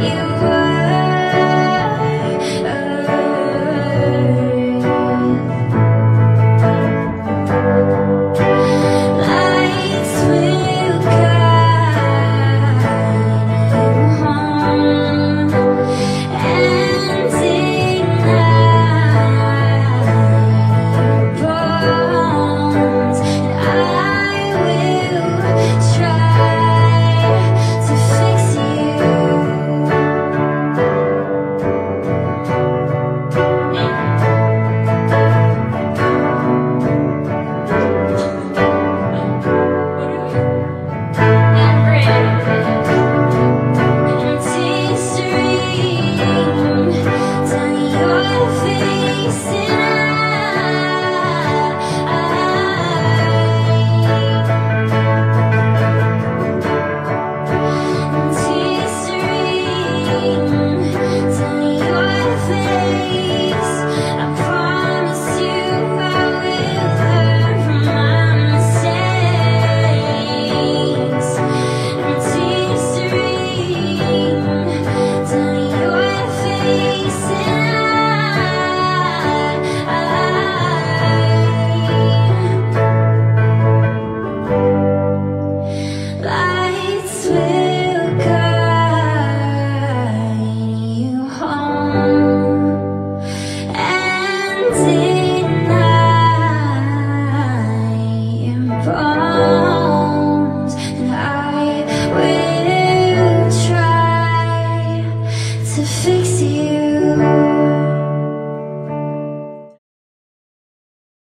you.